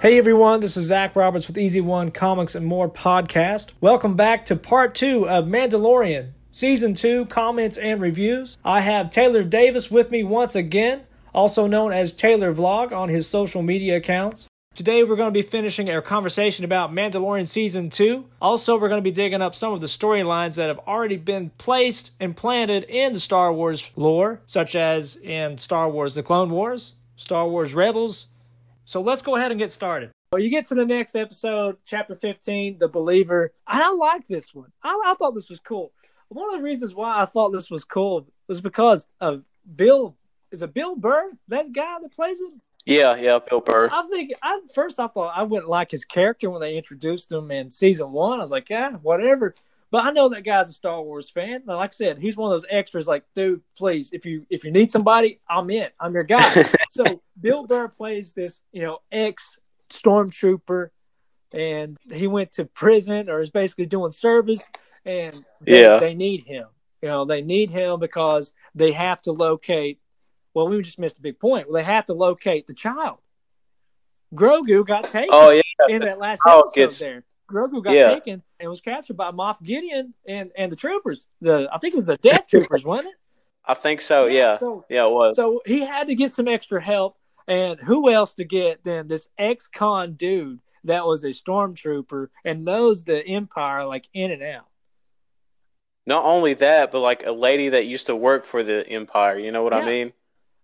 Hey everyone, this is Zach Roberts with Easy One Comics and More podcast. Welcome back to part two of Mandalorian, season two comments and reviews. I have Taylor Davis with me once again, also known as Taylor Vlog on his social media accounts. Today we're going to be finishing our conversation about Mandalorian season two. Also, we're going to be digging up some of the storylines that have already been placed and planted in the Star Wars lore, such as in Star Wars The Clone Wars, Star Wars Rebels, so let's go ahead and get started. Well, you get to the next episode, chapter 15, The Believer. I like this one. I, I thought this was cool. One of the reasons why I thought this was cool was because of Bill. Is it Bill Burr, that guy that plays it? Yeah, yeah, Bill Burr. I think I first I thought I wouldn't like his character when they introduced him in season one. I was like, yeah, whatever. But I know that guy's a Star Wars fan. Like I said, he's one of those extras. Like, dude, please, if you if you need somebody, I'm in. I'm your guy. so Bill Burr plays this, you know, ex stormtrooper, and he went to prison or is basically doing service, and they, yeah, they need him. You know, they need him because they have to locate. Well, we just missed a big point. Well, they have to locate the child. Grogu got taken. Oh yeah, in that last oh, episode gets, there. Grogu got yeah. taken and was captured by Moff Gideon and, and the troopers. The I think it was the Death Troopers, wasn't it? I think so. Yeah. Yeah. So, yeah, it was. So he had to get some extra help, and who else to get than this ex-con dude that was a stormtrooper and knows the Empire like in and out. Not only that, but like a lady that used to work for the Empire. You know what yeah. I mean?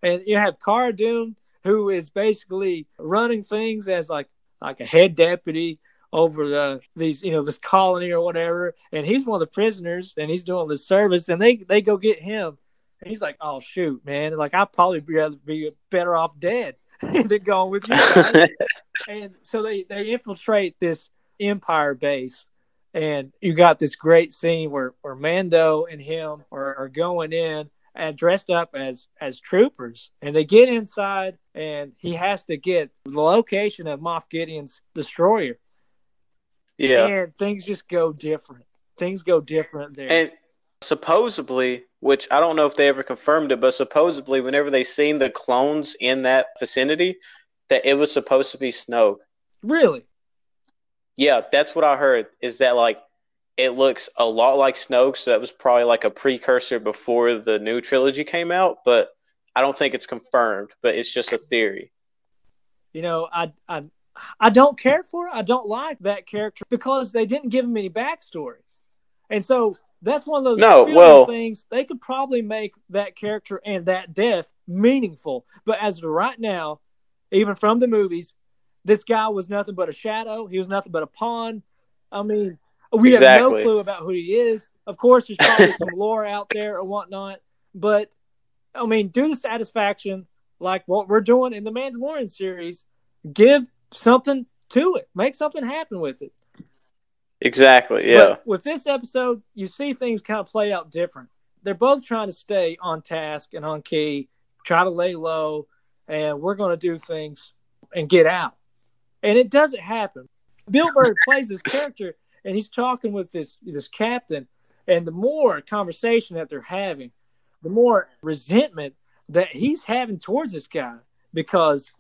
And you have Cara Dune, who is basically running things as like like a head deputy over the these you know this colony or whatever and he's one of the prisoners and he's doing this service and they they go get him and he's like oh shoot man like i'd probably be, rather be better off dead than going with you and so they they infiltrate this empire base and you got this great scene where where mando and him are, are going in and dressed up as as troopers and they get inside and he has to get the location of Moff Gideon's destroyer yeah. And things just go different. Things go different there. And supposedly, which I don't know if they ever confirmed it, but supposedly, whenever they seen the clones in that vicinity, that it was supposed to be Snoke. Really? Yeah, that's what I heard. Is that like it looks a lot like Snoke, so that was probably like a precursor before the new trilogy came out, but I don't think it's confirmed, but it's just a theory. You know, I I I don't care for. I don't like that character because they didn't give him any backstory, and so that's one of those no, well, things. They could probably make that character and that death meaningful, but as of right now, even from the movies, this guy was nothing but a shadow. He was nothing but a pawn. I mean, we exactly. have no clue about who he is. Of course, there's probably some lore out there or whatnot, but I mean, do the satisfaction like what we're doing in the Mandalorian series. Give something to it. Make something happen with it. Exactly. Yeah. But with this episode, you see things kind of play out different. They're both trying to stay on task and on key, try to lay low, and we're going to do things and get out. And it doesn't happen. Bill Burr plays this character, and he's talking with this this captain, and the more conversation that they're having, the more resentment that he's having towards this guy because,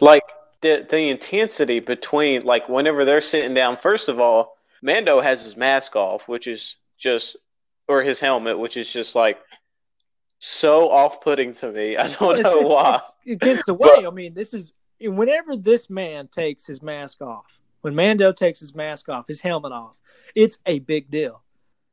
like, the the intensity between like whenever they're sitting down. First of all, Mando has his mask off, which is just or his helmet, which is just like so off-putting to me. I don't well, know it's, why. It's, it gets the way. I mean, this is whenever this man takes his mask off. When Mando takes his mask off, his helmet off, it's a big deal.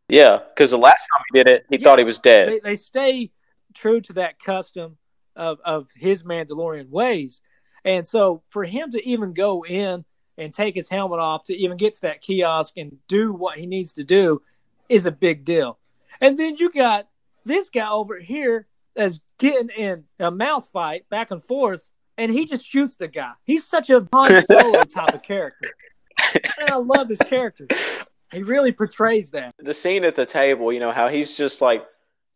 Yeah, because the last time he did it, he yeah, thought he was dead. They, they stay true to that custom of of his Mandalorian ways. And so for him to even go in and take his helmet off to even get to that kiosk and do what he needs to do is a big deal. And then you got this guy over here that's getting in a mouth fight back and forth, and he just shoots the guy. He's such a Han Solo type of character. And I love this character. He really portrays that. The scene at the table, you know, how he's just like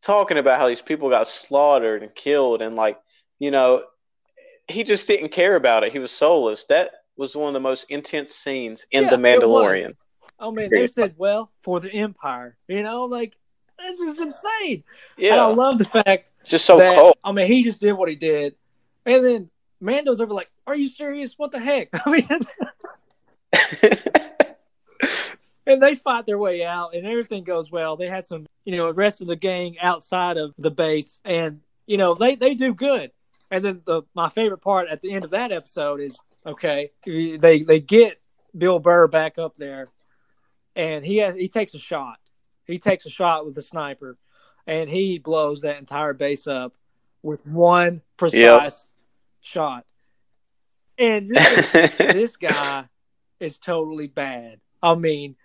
talking about how these people got slaughtered and killed, and like, you know, he just didn't care about it. He was soulless. That was one of the most intense scenes in yeah, The Mandalorian. Oh man, they said, "Well, for the Empire," you know, like this is insane. Yeah, and I love the fact just so that, cold. I mean, he just did what he did, and then Mando's over like, "Are you serious? What the heck?" I mean, and they fight their way out, and everything goes well. They had some, you know, rest of the gang outside of the base, and you know they they do good. And then the my favorite part at the end of that episode is okay, they they get Bill Burr back up there, and he has he takes a shot. He takes a shot with the sniper, and he blows that entire base up with one precise yep. shot. And this guy is totally bad. I mean,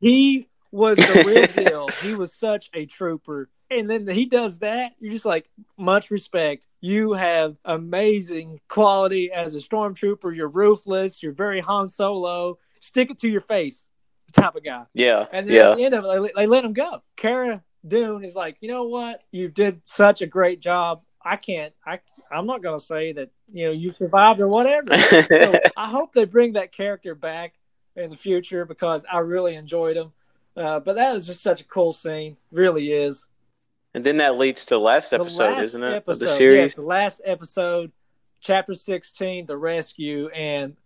he was the real deal. He was such a trooper. And then he does that. You're just like, much respect. You have amazing quality as a stormtrooper. You're ruthless. You're very Han Solo. Stick it to your face type of guy. Yeah. And then yeah. at the end of it, they, they let him go. Cara Dune is like, you know what? You did such a great job. I can't. I I'm not gonna say that you know you survived or whatever. so I hope they bring that character back in the future because I really enjoyed him. Uh, but that is just such a cool scene, really is. And then that leads to the last episode, the last isn't it? Episode, of the series. Yes, the last episode, chapter sixteen, the rescue, and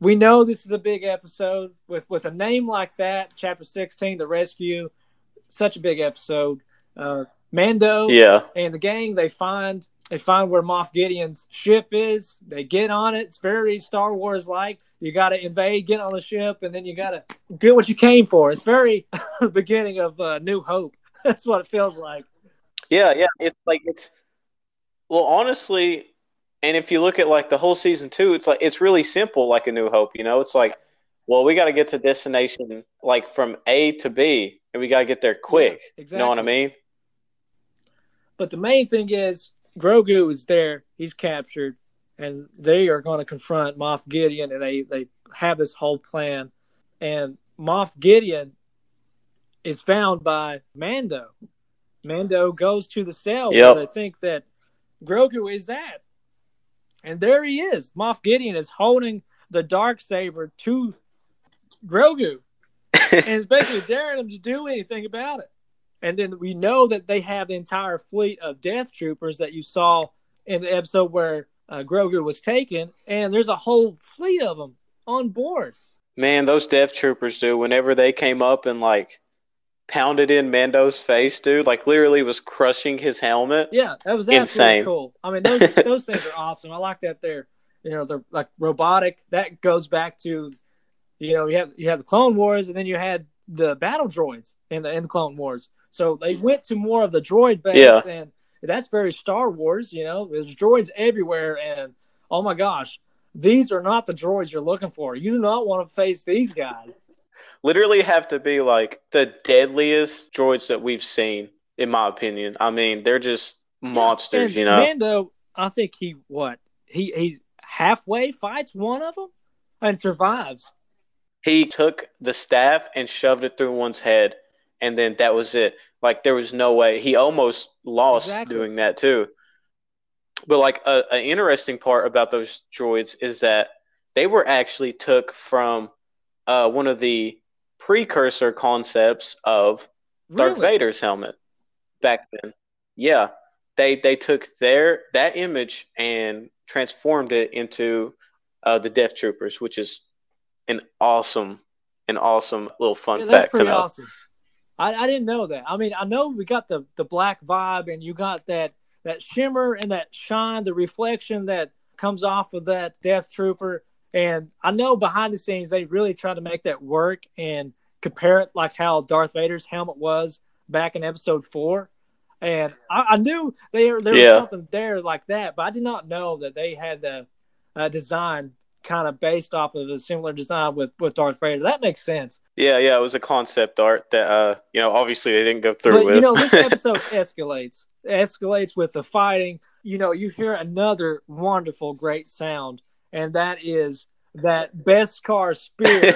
we know this is a big episode with with a name like that. Chapter sixteen, the rescue, such a big episode. Uh, Mando, yeah, and the gang they find they find where Moff Gideon's ship is. They get on it. It's very Star Wars like. You got to invade, get on the ship, and then you got to get what you came for. It's very the beginning of uh, New Hope. That's what it feels like. Yeah, yeah. It's like it's well, honestly, and if you look at like the whole season two, it's like it's really simple, like a New Hope. You know, it's like, well, we got to get to destination like from A to B, and we got to get there quick. Yeah, exactly. You know what I mean? But the main thing is Grogu is there. He's captured, and they are going to confront Moff Gideon, and they they have this whole plan. And Moff Gideon is found by Mando. Mando goes to the cell yep. where they think that Grogu is at, and there he is. Moff Gideon is holding the dark saber to Grogu, and is basically daring him to do anything about it. And then we know that they have the entire fleet of death troopers that you saw in the episode where uh, Grogu was taken, and there's a whole fleet of them on board. Man, those death troopers, do. whenever they came up and like pounded in Mando's face, dude, like literally was crushing his helmet. Yeah, that was insane. Cool. I mean, those those things are awesome. I like that they're you know they're like robotic. That goes back to you know you have you have the Clone Wars, and then you had the battle droids in the in the Clone Wars. So they went to more of the droid base, yeah. and that's very Star Wars. You know, there's droids everywhere, and oh my gosh, these are not the droids you're looking for. You do not want to face these guys. Literally, have to be like the deadliest droids that we've seen, in my opinion. I mean, they're just monsters. you know, Mando. I think he what he he's halfway fights one of them and survives. He took the staff and shoved it through one's head and then that was it. Like there was no way. He almost lost exactly. doing that too. But like an interesting part about those droids is that they were actually took from uh, one of the precursor concepts of really? Darth Vader's helmet back then. Yeah, they they took their that image and transformed it into uh, the Death Troopers, which is an awesome, an awesome little fun yeah, fact to know. Awesome. I, I didn't know that. I mean, I know we got the the black vibe, and you got that that shimmer and that shine, the reflection that comes off of that Death Trooper. And I know behind the scenes they really tried to make that work and compare it like how Darth Vader's helmet was back in Episode Four. And I, I knew there there yeah. was something there like that, but I did not know that they had the uh, design kind of based off of a similar design with with Darth Vader. That makes sense. Yeah, yeah, it was a concept art that uh, you know, obviously they didn't go through but, with. You know, this episode escalates. escalates with the fighting. You know, you hear another wonderful, great sound, and that is that beskar spear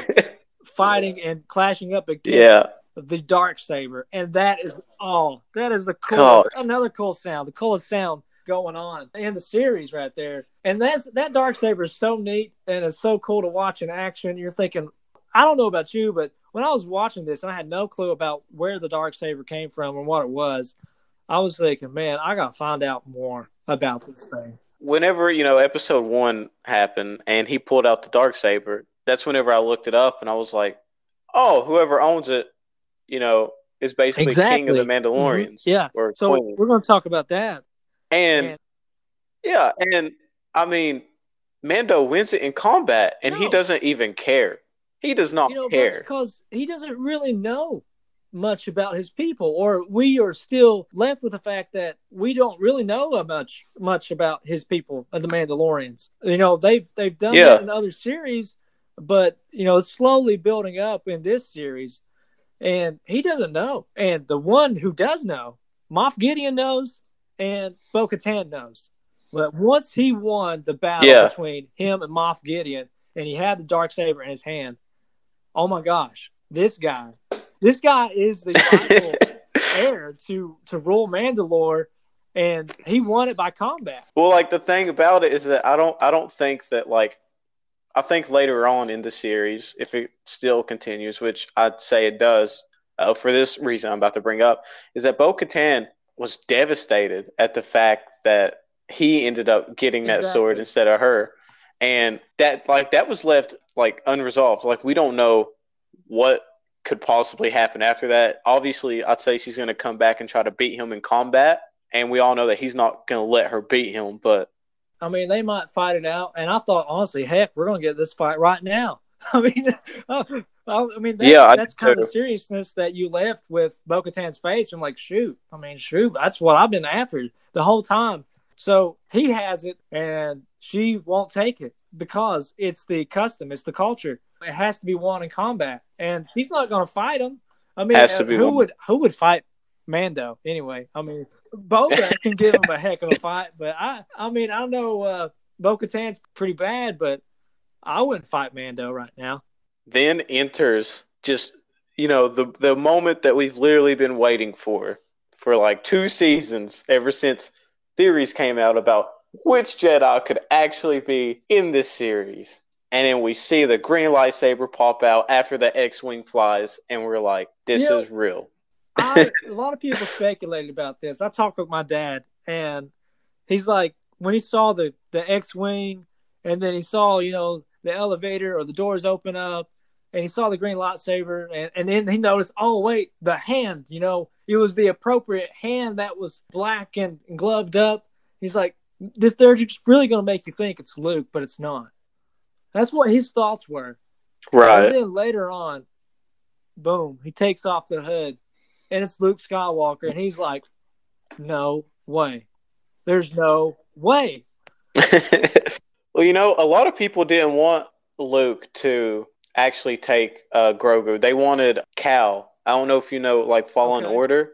fighting and clashing up against yeah. the dark saber, and that is all. That is the coolest. Another cool sound. The coolest sound going on in the series right there. And that's that dark saber is so neat and it's so cool to watch in action. You're thinking, I don't know about you, but when I was watching this and I had no clue about where the dark saber came from and what it was, I was thinking, man, I gotta find out more about this thing. Whenever you know episode one happened and he pulled out the dark saber, that's whenever I looked it up and I was like, oh, whoever owns it, you know, is basically Exactly. king of the Mandalorians. Mhm. Yeah. So queen. we're going to talk about that. and And- yeah, and I mean, Mando wins it in combat, and he doesn't even care. He does not you know, care. because he doesn't really know much about his people, or we are still left with the fact that we don't really know much much about his people, the Mandalorians. You know, they've they've done Yeah. that in other series, but you know, it's slowly building up in this series, and he doesn't know. And the one who does know, Moff Gideon knows, and Bo Katan knows. But once he won the battle Yeah. between him and Moff Gideon, and he had the dark saber in his hand, oh my gosh, this guy, this guy is the heir to to rule Mandalore, and he won it by combat. well, like the thing about it is that I don't, I don't think that like, I think later on in the series, if it still continues, which I'd say it does, uh, for this reason I'm about to bring up, is that Bo Katan was devastated at the fact that he ended up getting that sword instead of her, and that like that was left like unresolved. Like we don't know what could possibly happen after that. Obviously, I'd say she's going to come back and try to beat him in combat, and we all know that he's not going to let her beat him. But I mean, they might fight it out, and I thought honestly, heck, we're gonna get this fight right now. I mean, I mean, that's, Yeah, that's kind of the seriousness that you left with Bo Katan's face. I'm like, shoot, I mean, shoot, that's what I've been after the whole time. So he has it, and she won't take it because it's the custom, it's the culture. It has to be won in combat, and he's not going to fight him. I mean, Has to be who won. would who would fight Mando anyway? I mean, Boba can give him a heck of a fight, but I I mean, I know uh, Bo Katan's pretty bad, but I wouldn't fight Mando right now. then enters just you know the the moment that we've literally been waiting for for like two seasons ever since theories came out about which Jedi could actually be in this series. And then we see the green lightsaber pop out after the X-wing flies, and we're like, "This is real." I, a lot of people speculated about this. I talked with my dad, and he's like, when he saw the the X wing, and then he saw you know the elevator or the doors open up, and he saw the green lightsaber, and and then he noticed, oh wait, the hand, you know, it was the appropriate hand that was black and gloved up. He's like, this they're just really going to make you think it's Luke, but it's not. That's what his thoughts were. Right. And then later on, boom, he takes off the hood and it's Luke Skywalker. And he's like, no way. There's no way. well, you know, a lot of people didn't want Luke to actually take uh, Grogu. They wanted Cal. I don't know if you know, like Fallen Okay. Order,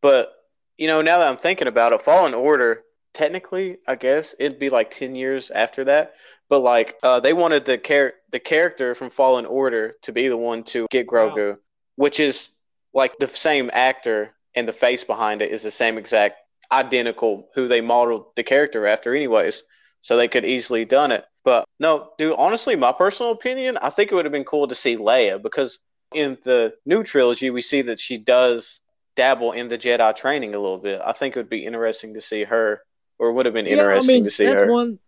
but you know, now that I'm thinking about it, Fallen Order, technically, I guess it'd be like ten years after that. But like, uh, they wanted the char- the character from Fallen Order to be the one to get Grogu, which is like the same actor and the face behind it is the same exact identical who they modeled the character after anyways so they could easily done it. But no dude honestly my personal opinion i think it would have been cool to see leia because in the new trilogy we see that she does dabble in the jedi training a little bit. I think it would be interesting to see her or would have been interesting I mean, to see that's her. one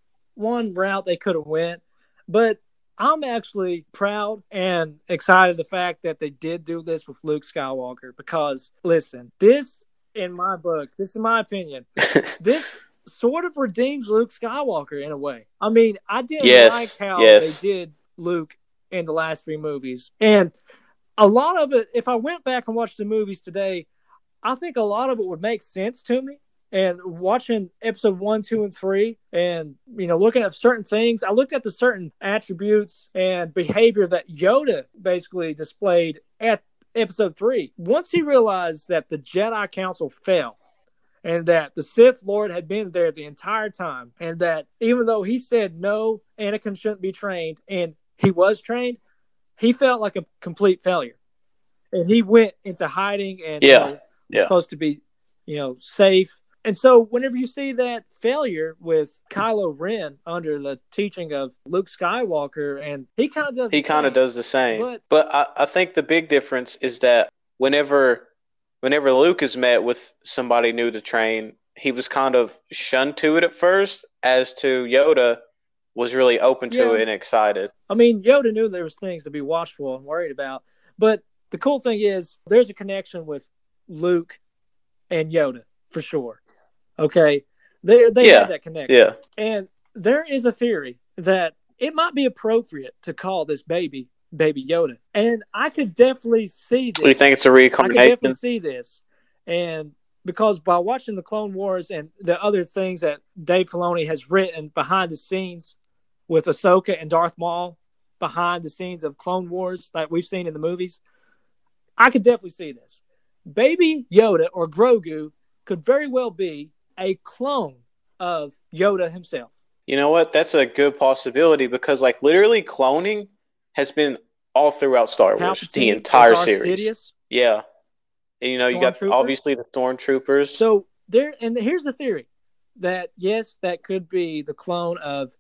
one route they could have went. But I'm actually proud and excited the fact that they did do this with Luke Skywalker because listen, this in my book, this in my opinion, this sort of redeems Luke Skywalker in a way. I mean, I didn't Yes, like how yes. they did Luke in the last three movies. And a lot of it, if I went back and watched the movies today, I think a lot of it would make sense to me. And watching episode one, two, and three, and you know, looking at certain things, I looked at the certain attributes and behavior that Yoda basically displayed at episode three. Once he realized that the Jedi Council fell, and that the Sith Lord had been there the entire time, and that even though he said no, Anakin shouldn't be trained, and he was trained, he felt like a complete failure, and he went into hiding and you Yeah, know, was yeah. supposed to be, you know, safe. And so, whenever you see that failure with Kylo Ren under the teaching of Luke Skywalker, and he kind of does, he the kind of same. does the same But- but, I, I think the big difference is that whenever whenever luke is met with somebody new to train he was kind of shunned to it at first as to Yoda was really open to Yeah. it and excited. I mean, Yoda knew there was things to be watchful and worried about, but the cool thing is there's a connection with Luke and Yoda for sure. Okay, they they Yeah. had that connection, Yeah. and there is a theory that it might be appropriate to call this baby Baby Yoda, and I could definitely see this. Do you think it's a I could definitely see this, and because by watching the Clone Wars and the other things that Dave Filoni has written behind the scenes with Ahsoka and Darth Maul behind the scenes of Clone Wars that we've seen in the movies, I could definitely see this. Baby Yoda or Grogu could very well be a clone of Yoda himself. You know what? That's a good possibility because, like, literally cloning has been all throughout Star Wars, Palpatine the entire series. Sidious. Yeah. And, you know, you got obviously the stormtroopers. So there, and here's the theory that yes, that could be the clone of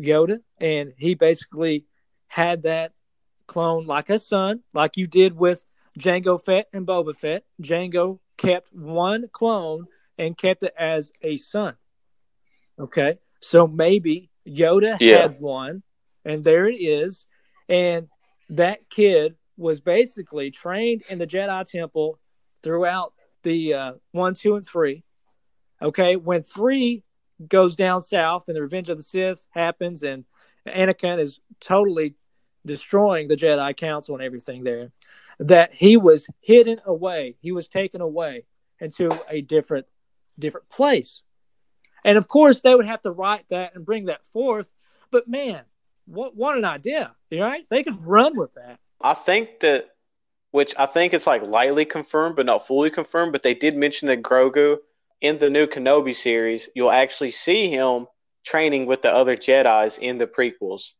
Yoda, and he basically had that clone like a son, like you did with Jango Fett and Boba Fett. Jango kept one clone and kept it as a son. Okay, so maybe Yoda Yeah. had one, and there it is, and that kid was basically trained in the Jedi Temple throughout the uh, one, two, and three. Okay, when three goes down south and the Revenge of the Sith happens, and Anakin is totally destroying the Jedi Council and everything there, that he was hidden away. He was taken away into a different different place. And of course, they would have to write that and bring that forth. But man, what what an idea! Right? They could run with that. I think that, which I think it's like lightly confirmed, but not fully confirmed. But they did mention that Grogu in the new Kenobi series, you'll actually see him training with the other Jedi's in the prequels.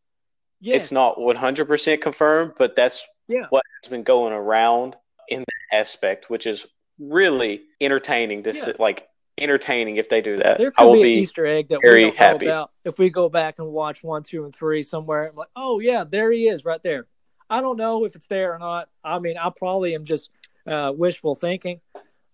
Yes. It's not 100% confirmed, but that's Yeah. what has been going around in that aspect, which is really entertaining. This Yeah. like entertaining if they do that. There I could will be, be Easter egg that very we don't happy. know about if we go back and watch one, two, and three somewhere. I'm like, oh yeah, there he is, right there. I don't know if it's there or not. I mean, I probably am just uh, wishful thinking,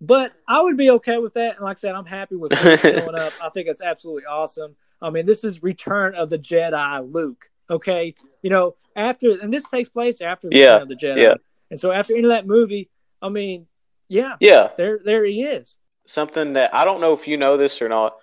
but I would be okay with that. And like I said, I'm happy with showing up. I think it's absolutely awesome. I mean, this is Return of the Jedi, Luke. Okay, you know, after and this takes place after the Yeah, Return of the Jedi, yeah. and so after into that movie, I mean, yeah, yeah. there, there he is. Something that I don't know if you know this or not,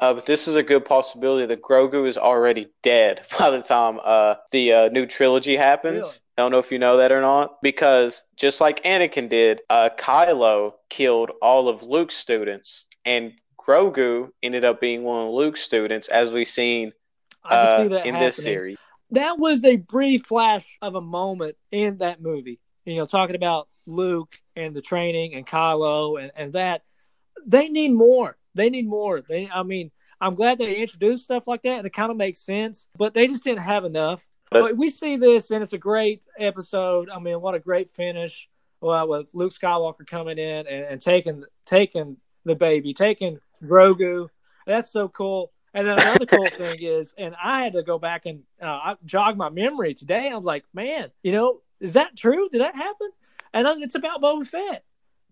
uh, but this is a good possibility that Grogu is already dead by the time uh, the uh, new trilogy happens. Really? I don't know if you know that or not, because just like Anakin did, uh, Kylo killed all of Luke's students, and Grogu ended up being one of Luke's students, as we've seen uh, in happening. this series. that was a brief flash of a moment in that movie. You know, talking about Luke and the training and Kylo and, and that. They need more. They need more. They I mean, I'm glad they introduced stuff like that and it kind of makes sense, but they just didn't have enough. But we see this and it's a great episode. I mean, what a great finish. Well, with Luke Skywalker coming in and, and taking taking the baby, taking Grogu. That's so cool. And then another cool thing is, and I had to go back and uh, I jog my memory today. I was like, man, you know, is that true? Did that happen? And it's about Boba Fett.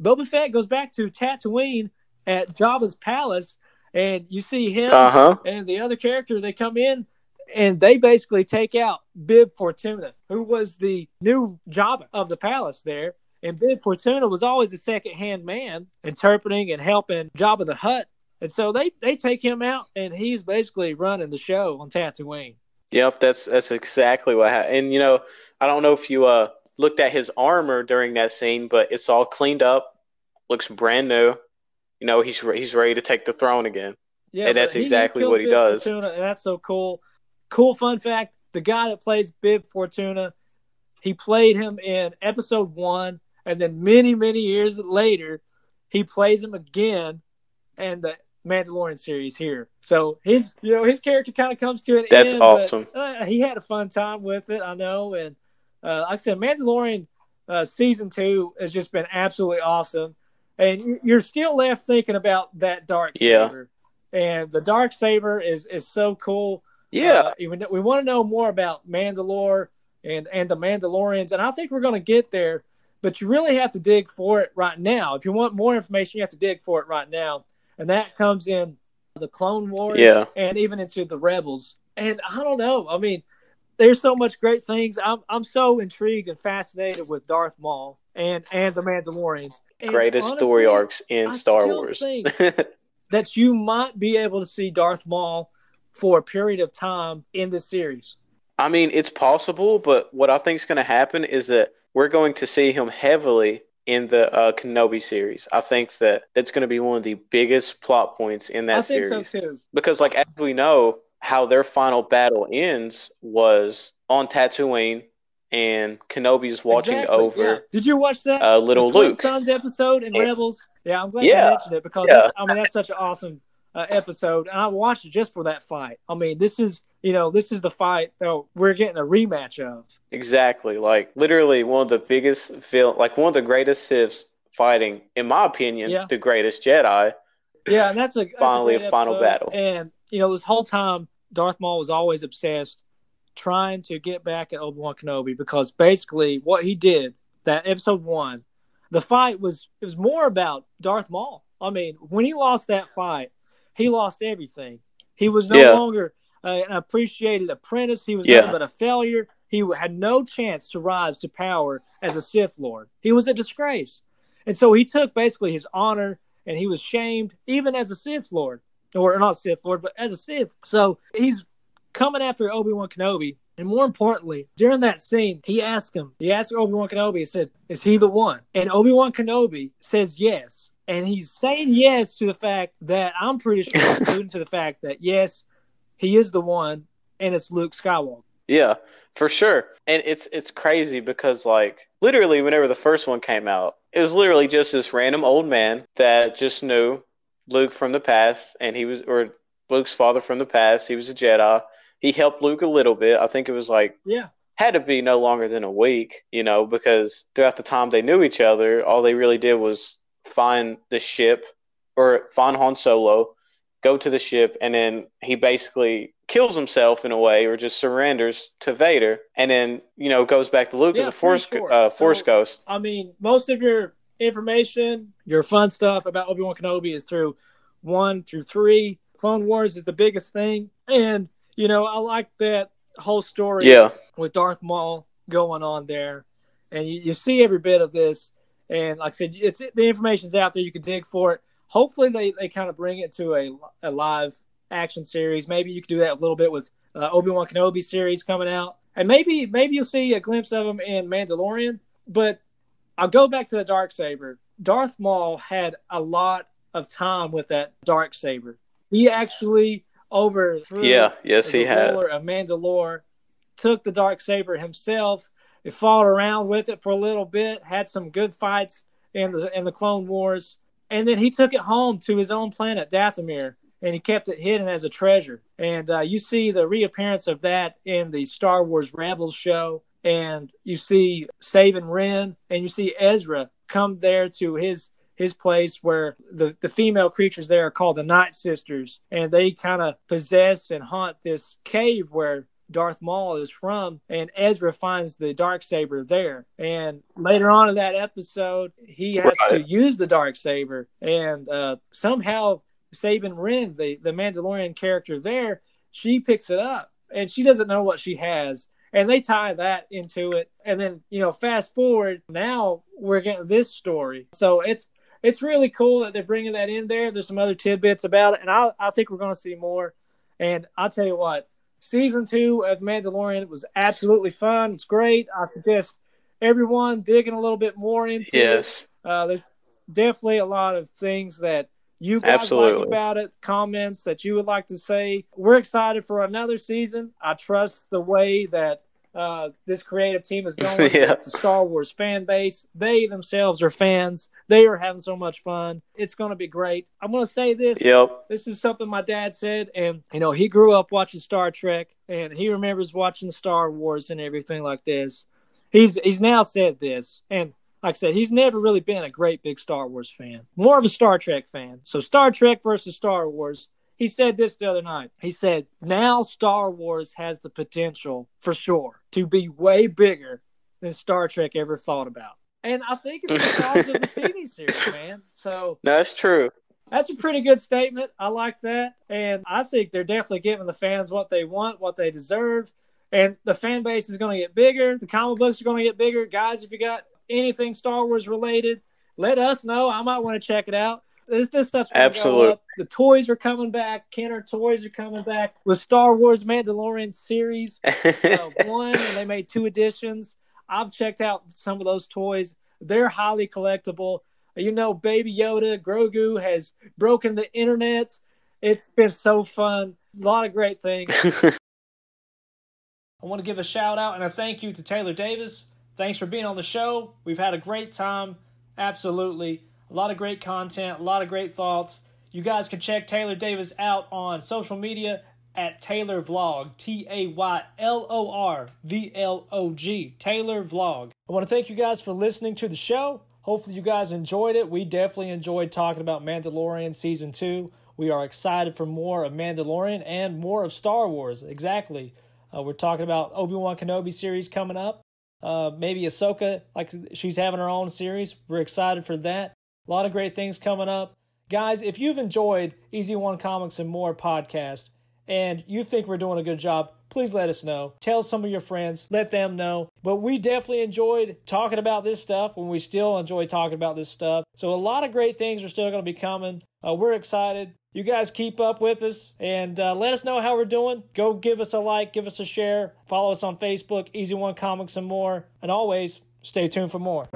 Boba Fett goes back to Tatooine at Jabba's palace, and you see him Uh huh. and the other character. They come in and they basically take out Bib Fortuna, who was the new Jabba of the palace there. And Bib Fortuna was always a second hand man, interpreting and helping Jabba the Hutt. And so they, they take him out, and he's basically running the show on Tatooine. Yep, that's that's exactly what happened. And you know, I don't know if you uh looked at his armor during that scene, but it's all cleaned up, looks brand new. You know, he's re- he's ready to take the throne again. Yeah, And that's he- exactly what he Bib does. Fortuna, and that's so cool. Cool fun fact: the guy that plays Bib Fortuna, he played him in Episode One, and then many many years later, he plays him again, in the Mandalorian series here. So his you know his character kind of comes to an That's end. but, awesome. uh, he had a fun time with it, I know, and uh, like I said, Mandalorian uh, season two has just been absolutely awesome. And you- you're still left thinking about that dark Yeah. saber, and the dark saber is is so cool. Yeah, Uh, even we want to know more about Mandalore and and the Mandalorians, and I think we're going to get there. But you really have to dig for it right now. If you want more information, you have to dig for it right now, and that comes in the Clone Wars, Yeah. and even into the Rebels. And I don't know. I mean, there's so much great things. I'm I'm so intrigued and fascinated with Darth Maul and and the Mandalorians. And Greatest honestly, story arcs in I Star Wars. think- that you might be able to see Darth Maul for a period of time in the series. I mean, it's possible, but what I think is going to happen is that we're going to see him heavily in the uh, Kenobi series. I think that that's going to be one of the biggest plot points in that I think series. so too. because like as we know how their final battle ends was on Tatooine and Kenobi's watching Exactly, over yeah. Did you watch that? uh, little Luke. Sons episode in Yeah. Rebels. Yeah, I'm glad Yeah, you mentioned it because yeah. that's, I mean that's such an awesome uh, episode, and I watched it just for that fight. I mean, this is you know this is the fight that we're getting a rematch of. Exactly, like literally one of the biggest vil- like one of the greatest Siths fighting, in my opinion, Yeah. the greatest Jedi. Yeah, and that's a that's Finally great a final episode. battle. And you know, this whole time, Darth Maul was always obsessed trying to get back at Obi Wan Kenobi because basically what he did that episode one, the fight was it was more about Darth Maul. I mean, when he lost that fight, he lost everything. He was no Yeah. longer uh, an appreciated apprentice. He was Yeah. nothing but a failure. He had no chance to rise to power as a Sith Lord. He was a disgrace. And so he took basically his honor and he was shamed even as a Sith Lord, or not Sith Lord, but as a Sith. So he's coming after Obi Wan Kenobi. And more importantly, during that scene, he asked him, he asked Obi Wan Kenobi, he said, Is he the one? And Obi Wan Kenobi says yes. And he's saying yes to the fact that I'm pretty sure, to the fact that yes, he is the one, and it's Luke Skywalker. Yeah, for sure. And it's it's crazy because like literally whenever the first one came out, it was literally just this random old man that just knew Luke from the past and he was or Luke's father from the past. He was a Jedi. He helped Luke a little bit. I think it was like Yeah. had to be no longer than a week, you know, because throughout the time they knew each other, all they really did was find the ship or find Han Solo, go to the ship, and then he basically kills himself in a way or just surrenders to Vader and then, you know, goes back to Luke Yeah, as a force short. uh, force So- ghost. I mean, most of your information, your fun stuff about Obi Wan Kenobi is through one through three. Clone Wars is the biggest thing, and you know I like that whole story Yeah. with Darth Maul going on there, and you, you see every bit of this. And like I said, it's the information's out there. You can dig for it. Hopefully, they, they kind of bring it to a, a live action series. Maybe you could do that a little bit with uh, Obi Wan Kenobi series coming out, and maybe maybe you'll see a glimpse of him in Mandalorian. But I'll go back to the dark saber. Darth Maul had a lot of time with that dark saber. He actually overthrew Yeah, yes he had. of Mandalore, took the dark saber himself. He fought around with it for a little bit, had some good fights in the in the Clone Wars, and then he took it home to his own planet, Dathomir, and he kept it hidden as a treasure. And uh, you see the reappearance of that in the Star Wars Rebels show, and you see Sabine Wren, and you see Ezra come there to his his place where the, the female creatures there are called the Night Sisters, and they kind of possess and haunt this cave where Darth Maul is from, and Ezra finds the dark saber there. And later on in that episode, he has Right. to use the dark saber, and uh, somehow Sabine Wren, the the Mandalorian character there, she picks it up, and she doesn't know what she has. And they tie that into it, and then you know, fast forward now we're getting this story. So it's it's really cool that they're bringing that in there. There's some other tidbits about it, and I I think we're going to see more. And I'll tell you what, season two of Mandalorian was absolutely fun. It's great. I suggest everyone digging a little bit more into it. Yes. Uh, there's definitely a lot of things that you guys Absolutely. like about it, comments that you would like to say. We're excited for another season. I trust the way that uh, this creative team is going. Yeah. with The Star Wars fan base, they themselves are fans. They are having so much fun. It's going to be great. I'm going to say this Yep. this is something my dad said and you know he grew up watching star trek and he remembers watching star wars and everything like this he's he's now said this and like i said he's never really been a great big star wars fan more of a star trek fan so star trek versus star wars he said this the other night he said now star wars has the potential for sure to be way bigger than star trek ever thought about and i think it's because of the tv series man so No, that's true. That's a pretty good statement. I like that. And I think they're definitely giving the fans what they want, what they deserve. And the fan base is going to get bigger. The comic books are going to get bigger. Guys, if you got anything Star Wars related, let us know. I might want to check it out. This, this stuff's absolutely. The toys are coming back. Kenner toys are coming back with Star Wars Mandalorian series uh, one, and they made two editions. I've checked out some of those toys. They're highly collectible. You know, Baby Yoda, Grogu has broken the internet. It's been so fun. A lot of great things. I want to give a shout out and a thank you to Taylor Davis. Thanks for being on the show. We've had a great time. Absolutely. A lot of great content, a lot of great thoughts. You guys can check Taylor Davis out on social media at Taylor Vlog, T A Y L O R V L O G, Taylor Vlog. I want to thank you guys for listening to the show. Hopefully, you guys enjoyed it. We definitely enjoyed talking about Mandalorian Season 2. We are excited for more of Mandalorian and more of Star Wars. Exactly. Uh, we're talking about Obi Wan Kenobi series coming up. Uh, maybe Ahsoka, like she's having her own series. We're excited for that. A lot of great things coming up. Guys, if you've enjoyed Easy One Comics and More podcast and you think we're doing a good job, please let us know. Tell some of your friends, let them know. But we definitely enjoyed talking about this stuff when we still enjoy talking about this stuff. So a lot of great things are still going to be coming. Uh, we're excited. You guys keep up with us and uh, let us know how we're doing. Go give us a like, give us a share, follow us on Facebook, Easy One Comics and more. And always stay tuned for more.